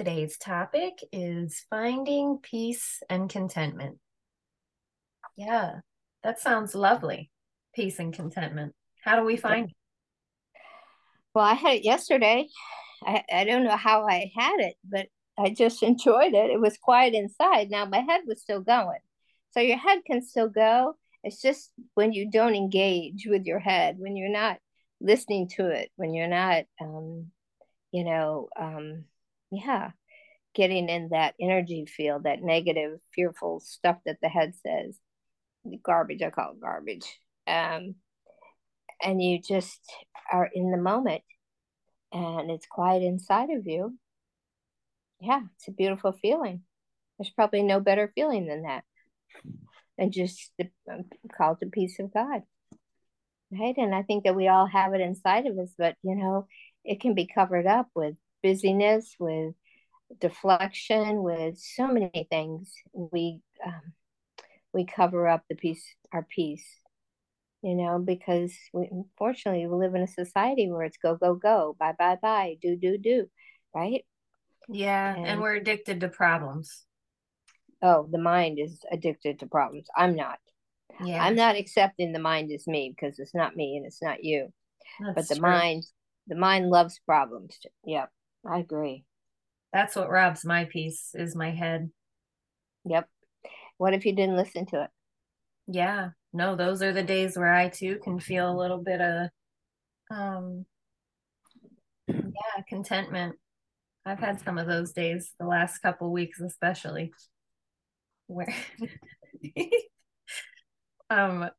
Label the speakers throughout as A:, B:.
A: Today's topic is finding peace and contentment. Yeah, that sounds lovely. Peace and contentment. How do we find it?
B: Well, I had it yesterday. I, I don't know how I had it, but I just enjoyed it. It was quiet inside. Now my head was still going. So your head can still go. It's just when you don't engage with your head, when you're not listening to it, when you're not, um, you know, um, yeah, getting in that energy field, that negative, fearful stuff that the head says, garbage, I call it garbage. Um, and you just are in the moment and it's quiet inside of you. Yeah, it's a beautiful feeling. There's probably no better feeling than that. And just the, um, call it the peace of God. Right. And I think that we all have it inside of us, but you know, it can be covered up with busyness, with deflection, with so many things. We um, we cover up the peace, our peace, you know, because we unfortunately we live in a society where it's go go go, buy buy buy, do do do, right?
A: Yeah, and, and we're addicted to problems.
B: Oh, the mind is addicted to problems. I'm not. Yeah. I'm not accepting the mind is me because it's not me and it's not you. That's but the true. mind the mind loves problems. Yep. I agree.
A: That's what robs my peace is my head.
B: Yep. What if you didn't listen to it?
A: Yeah. No, those are the days where I too can feel a little bit of um yeah, contentment. I've had some of those days the last couple weeks especially where um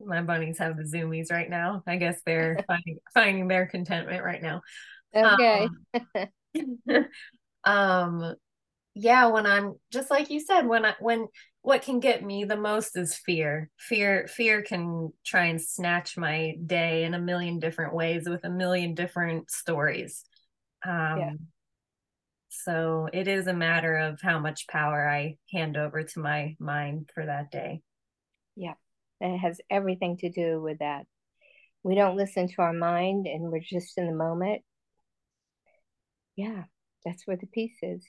A: my bunnies have the zoomies right now. I guess they're finding finding their contentment right now.
B: Okay.
A: Um, um yeah when i'm just like you said when i when what can get me the most is fear. Fear fear can try and snatch my day in a million different ways with a million different stories. Um yeah. so it is a matter of how much power i hand over to my mind for that day.
B: Yeah it has everything to do with that. We don't listen to our mind and we're just in the moment yeah that's where the peace is.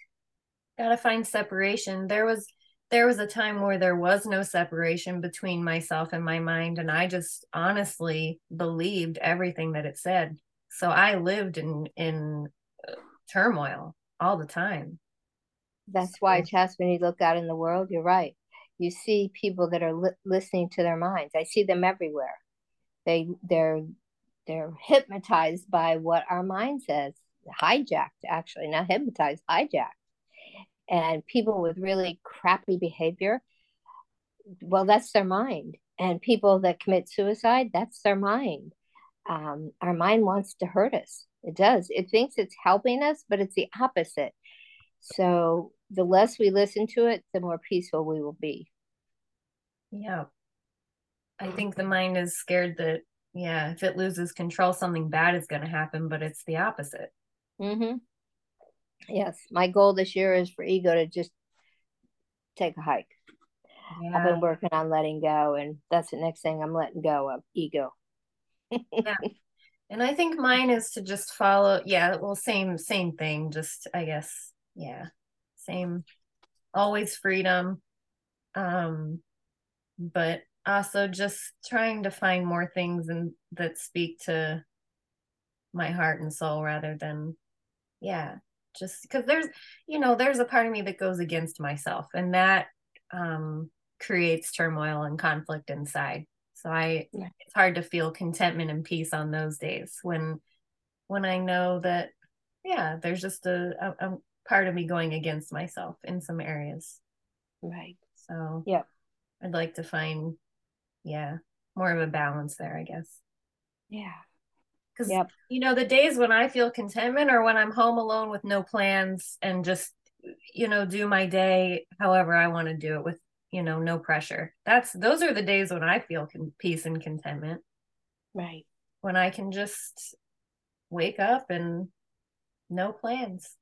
A: Gotta find separation. There was there was a time where there was no separation between myself and my mind and i just honestly believed everything that it said. So i lived in in uh, turmoil all the time.
B: That's why Chas, when you look out in the world you're right. You see people that are li- listening to their minds. I see them everywhere. They they're they're hypnotized by what our mind says hijacked actually not hypnotized hijacked. And people with really crappy behavior well that's their mind. And people that commit suicide that's their mind. Um, our mind wants to hurt us. It does. It thinks it's helping us but it's the opposite. So the less we listen to it the more peaceful we will be.
A: Yeah. I think the mind is scared that yeah if it loses control something bad is going to happen but it's the opposite
B: mm-hmm. Yes, my goal this year is for ego to just take a hike. Yeah. I've been working on letting go, and that's the next thing I'm letting go of ego.
A: yeah. And I think mine is to just follow. Yeah, well, same same thing. Just I guess, yeah, same. Always freedom, um, but also just trying to find more things and that speak to my heart and soul rather than, yeah, just because there's you know there's a part of me that goes against myself and that um creates turmoil and conflict inside. So i yeah. it's hard to feel contentment and peace on those days when when i know that yeah there's just a, a, a part of me going against myself in some areas.
B: Right.
A: So
B: yeah.
A: I'd like to find yeah more of a balance there i guess.
B: Yeah
A: because yep. you know, the days when I feel contentment or when I'm home alone with no plans and just you know, do my day however I want to do it with, you know, no pressure. That's those are the days when I feel con- peace and contentment.
B: Right.
A: When I can just wake up and no plans.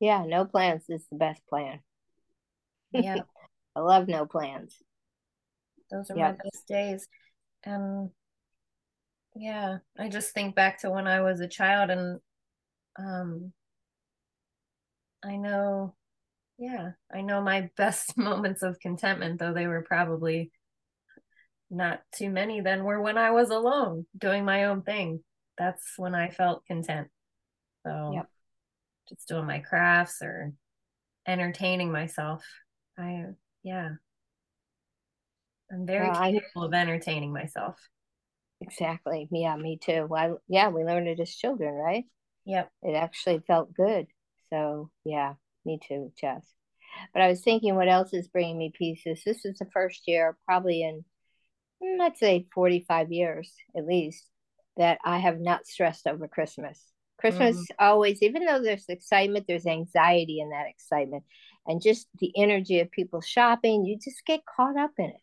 B: Yeah, no plans is the best plan.
A: Yeah.
B: I love no plans.
A: Those are yep. my best days. And yeah, I just think back to when I was a child and um I know yeah, I know my best moments of contentment though they were probably not too many then were when I was alone doing my own thing. That's when I felt content. So yep. just doing my crafts or entertaining myself. I yeah. I'm very well, capable I, of entertaining myself.
B: Exactly. Yeah, me too. Well, yeah, we learned it as children, right?
A: Yep.
B: It actually felt good. So yeah, me too, Jess. But I was thinking, what else is bringing me pieces? This is the first year, probably in, mm, let's say, 45 years at least, that I have not stressed over Christmas. Christmas mm-hmm. always, even though there's excitement, there's anxiety in that excitement. And just the energy of people shopping, you just get caught up in it.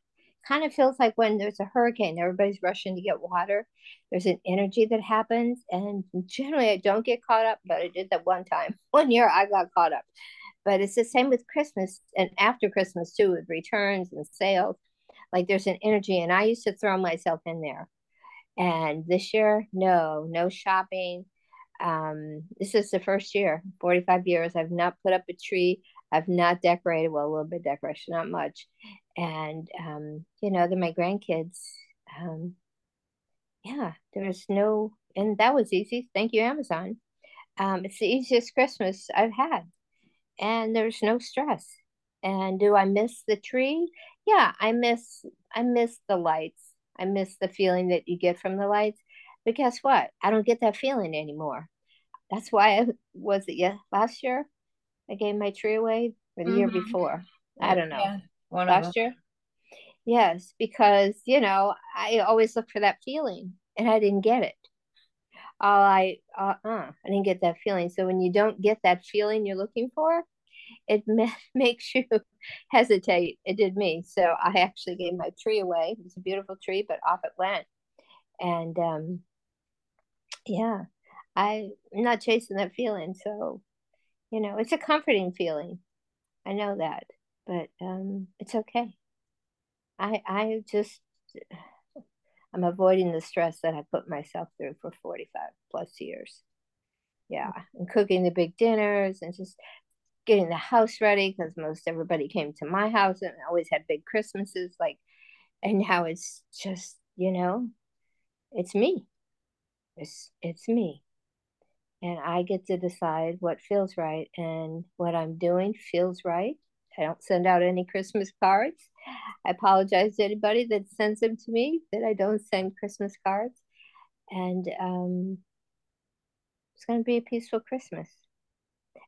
B: Kind of feels like when there's a hurricane, everybody's rushing to get water. There's an energy that happens. And generally, I don't get caught up, but I did that one time. One year, I got caught up. But it's the same with Christmas and after Christmas, too, with returns and sales. Like there's an energy, and I used to throw myself in there. And this year, no, no shopping um, this is the first year, 45 years. I've not put up a tree. I've not decorated, well, a little bit decoration, not much. And, um, you know, they're my grandkids. Um, yeah, there's no, and that was easy. Thank you, Amazon. Um, it's the easiest Christmas I've had. And there's no stress. And do I miss the tree? Yeah, I miss, I miss the lights. I miss the feeling that you get from the lights. But guess what? I don't get that feeling anymore. That's why I was it yeah last year I gave my tree away or the mm-hmm. year before. I don't know. Yeah, last year. Yes, because you know I always look for that feeling and I didn't get it. All I uh, uh I didn't get that feeling. So when you don't get that feeling you're looking for, it makes you hesitate. It did me. So I actually gave my tree away. It was a beautiful tree, but off it went. And um, yeah i'm not chasing that feeling so you know it's a comforting feeling. I know that but um it's okay. I i just i'm avoiding the stress that i put myself through for 45 plus years. Yeah and cooking the big dinners and just getting the house ready because most everybody came to my house and always had big christmases like and now it's just you know it's me. It's it's me. And I get to decide what feels right and what I'm doing feels right. I don't send out any Christmas cards. I apologize to anybody that sends them to me that I don't send Christmas cards. And um, it's going to be a peaceful Christmas.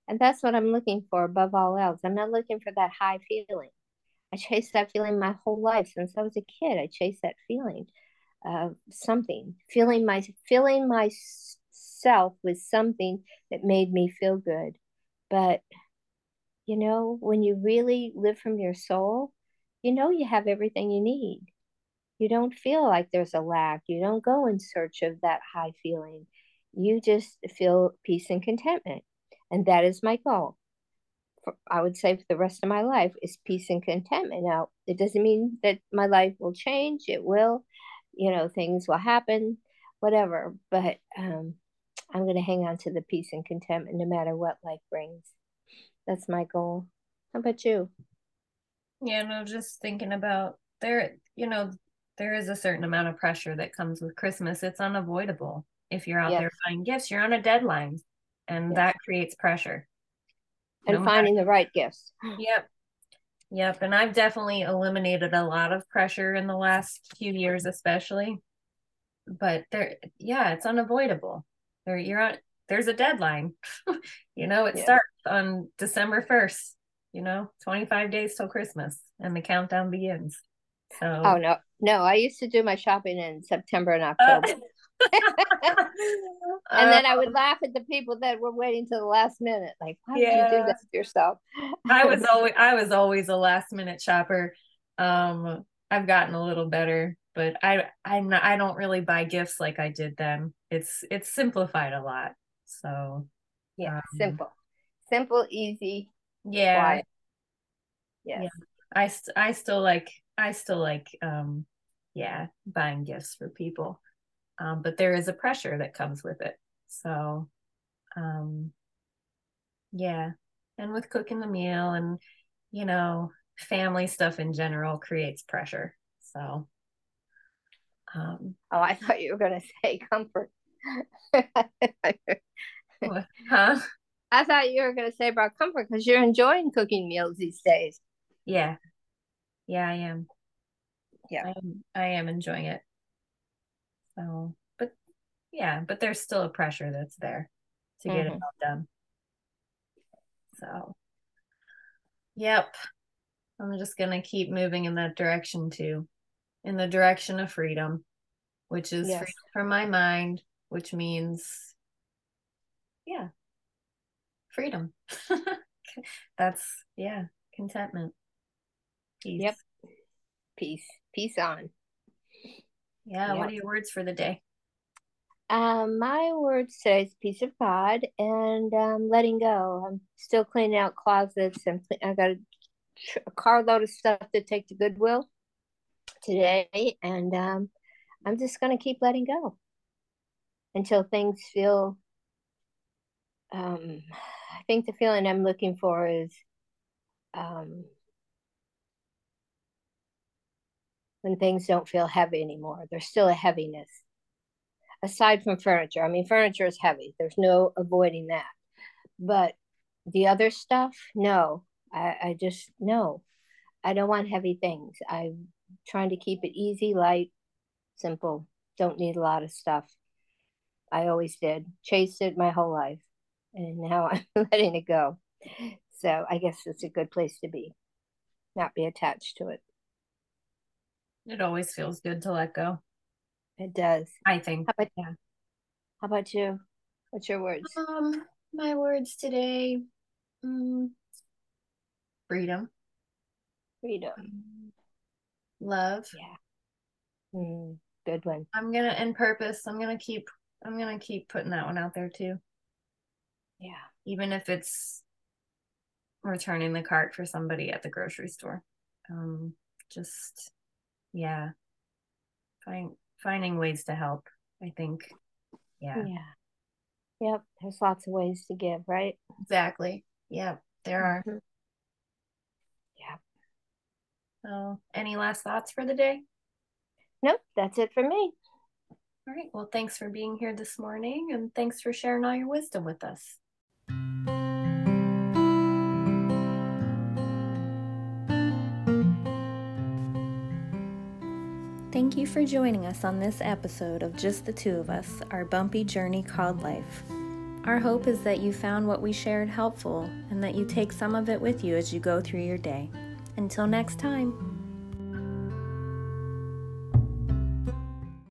B: And that's what I'm looking for above all else. I'm not looking for that high feeling. I chased that feeling my whole life since I was a kid. I chased that feeling uh, something, feeling my filling myself with something that made me feel good. But you know, when you really live from your soul, you know you have everything you need. You don't feel like there's a lack. You don't go in search of that high feeling. You just feel peace and contentment. And that is my goal. For, I would say for the rest of my life is peace and contentment. Now, it doesn't mean that my life will change. It will you know things will happen whatever but um i'm going to hang on to the peace and contentment no matter what life brings that's my goal how about you
A: yeah no just thinking about there you know there is a certain amount of pressure that comes with christmas it's unavoidable if you're out yes. there buying gifts you're on a deadline and yes. that creates pressure
B: and no finding matter. the right gifts
A: yep Yep. And I've definitely eliminated a lot of pressure in the last few years, especially. But there, yeah, it's unavoidable. You're on, there's a deadline. you know, it yeah. starts on December 1st, you know, 25 days till Christmas and the countdown begins. So,
B: oh, no, no, I used to do my shopping in September and October. Uh, and then I would uh, laugh at the people that were waiting to the last minute. Like, why yeah. would you do that to yourself?
A: I was always I was always a last minute shopper. Um, I've gotten a little better, but I I'm not I don't really buy gifts like I did then. It's it's simplified a lot. So
B: yeah, um, simple, simple, easy.
A: Yeah. Quiet. Yes. Yeah. I st- I still like I still like um yeah buying gifts for people um, but there is a pressure that comes with it so um yeah and with cooking the meal and you know family stuff in general creates pressure so
B: um oh i thought you were going to say comfort.
A: huh?
B: I thought you were going to say about comfort because you're enjoying cooking meals these days.
A: Yeah. Yeah i am. Yeah. I am, I am enjoying it. So but yeah but there's still a pressure that's there to get mm-hmm. it all done. So yep. I'm just gonna keep moving in that direction too in the direction of freedom which is yes. freedom from my mind which means yeah freedom that's yeah contentment
B: peace yep peace peace on.
A: Yeah, what are your words for the day?
B: Um, my words today is peace of God and um, letting go. I'm still cleaning out closets and I got a, a carload of stuff to take to Goodwill today, and um, I'm just gonna keep letting go until things feel. Um, I think the feeling I'm looking for is um, when things don't feel heavy anymore. There's still a heaviness. Aside from furniture, I mean, furniture is heavy. There's no avoiding that. But the other stuff, no. I, I just, no. I don't want heavy things. I'm trying to keep it easy, light, simple. Don't need a lot of stuff. I always did. Chased it my whole life. And now I'm letting it go. So I guess it's a good place to be, not be attached to it.
A: It always feels good to let go.
B: It does.
A: I think.
B: How about, yeah. How about you? What's your words?
A: Um, my words today. Mm, freedom.
B: Freedom.
A: Love.
B: Yeah. Mm, good one.
A: I'm gonna in purpose. I'm gonna keep. I'm gonna keep putting that one out there too.
B: Yeah.
A: Even if it's returning the cart for somebody at the grocery store. Um, just yeah find finding ways to help i think yeah
B: yeah yep there's lots of ways to give right
A: exactly yep there are mm-hmm.
B: Yeah
A: so any last thoughts for the day
B: nope that's it for me
A: all right well thanks for being here this morning and thanks for sharing all your wisdom with us Thank you for joining us on this episode of Just the Two of Us, our bumpy journey called life. Our hope is that you found what we shared helpful and that you take some of it with you as you go through your day. Until next time.